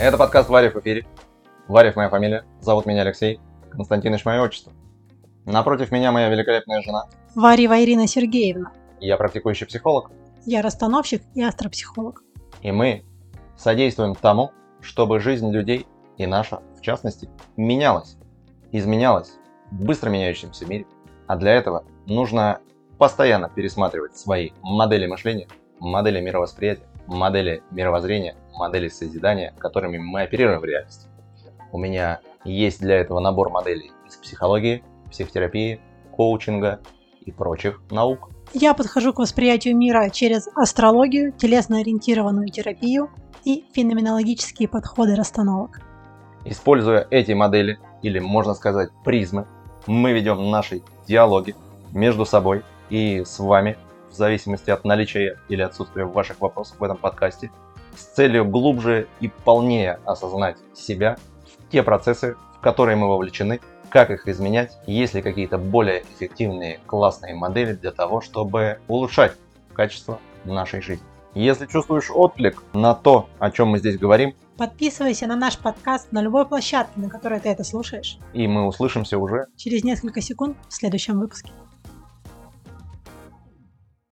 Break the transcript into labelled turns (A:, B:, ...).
A: Это подкаст Варев в эфире. Варев моя фамилия, зовут меня Алексей, Константинович мое отчество. Напротив меня моя великолепная жена.
B: Варева Ирина Сергеевна.
A: Я практикующий психолог.
B: Я расстановщик и астропсихолог.
A: И мы содействуем тому, чтобы жизнь людей и наша, в частности, менялась, изменялась в быстро меняющемся мире. А для этого нужно постоянно пересматривать свои модели мышления, модели мировосприятия, модели мировоззрения, модели созидания, которыми мы оперируем в реальности. У меня есть для этого набор моделей из психологии, психотерапии, коучинга и прочих наук.
B: Я подхожу к восприятию мира через астрологию, телесно-ориентированную терапию и феноменологические подходы расстановок.
A: Используя эти модели, или можно сказать призмы, мы ведем наши диалоги между собой и с вами, зависимости от наличия или отсутствия ваших вопросов в этом подкасте, с целью глубже и полнее осознать себя, те процессы, в которые мы вовлечены, как их изменять, есть ли какие-то более эффективные классные модели для того, чтобы улучшать качество нашей жизни. Если чувствуешь отклик на то, о чем мы здесь говорим,
B: Подписывайся на наш подкаст на любой площадке, на которой ты это слушаешь.
A: и мы услышимся уже
B: Через несколько секунд в следующем выпуске.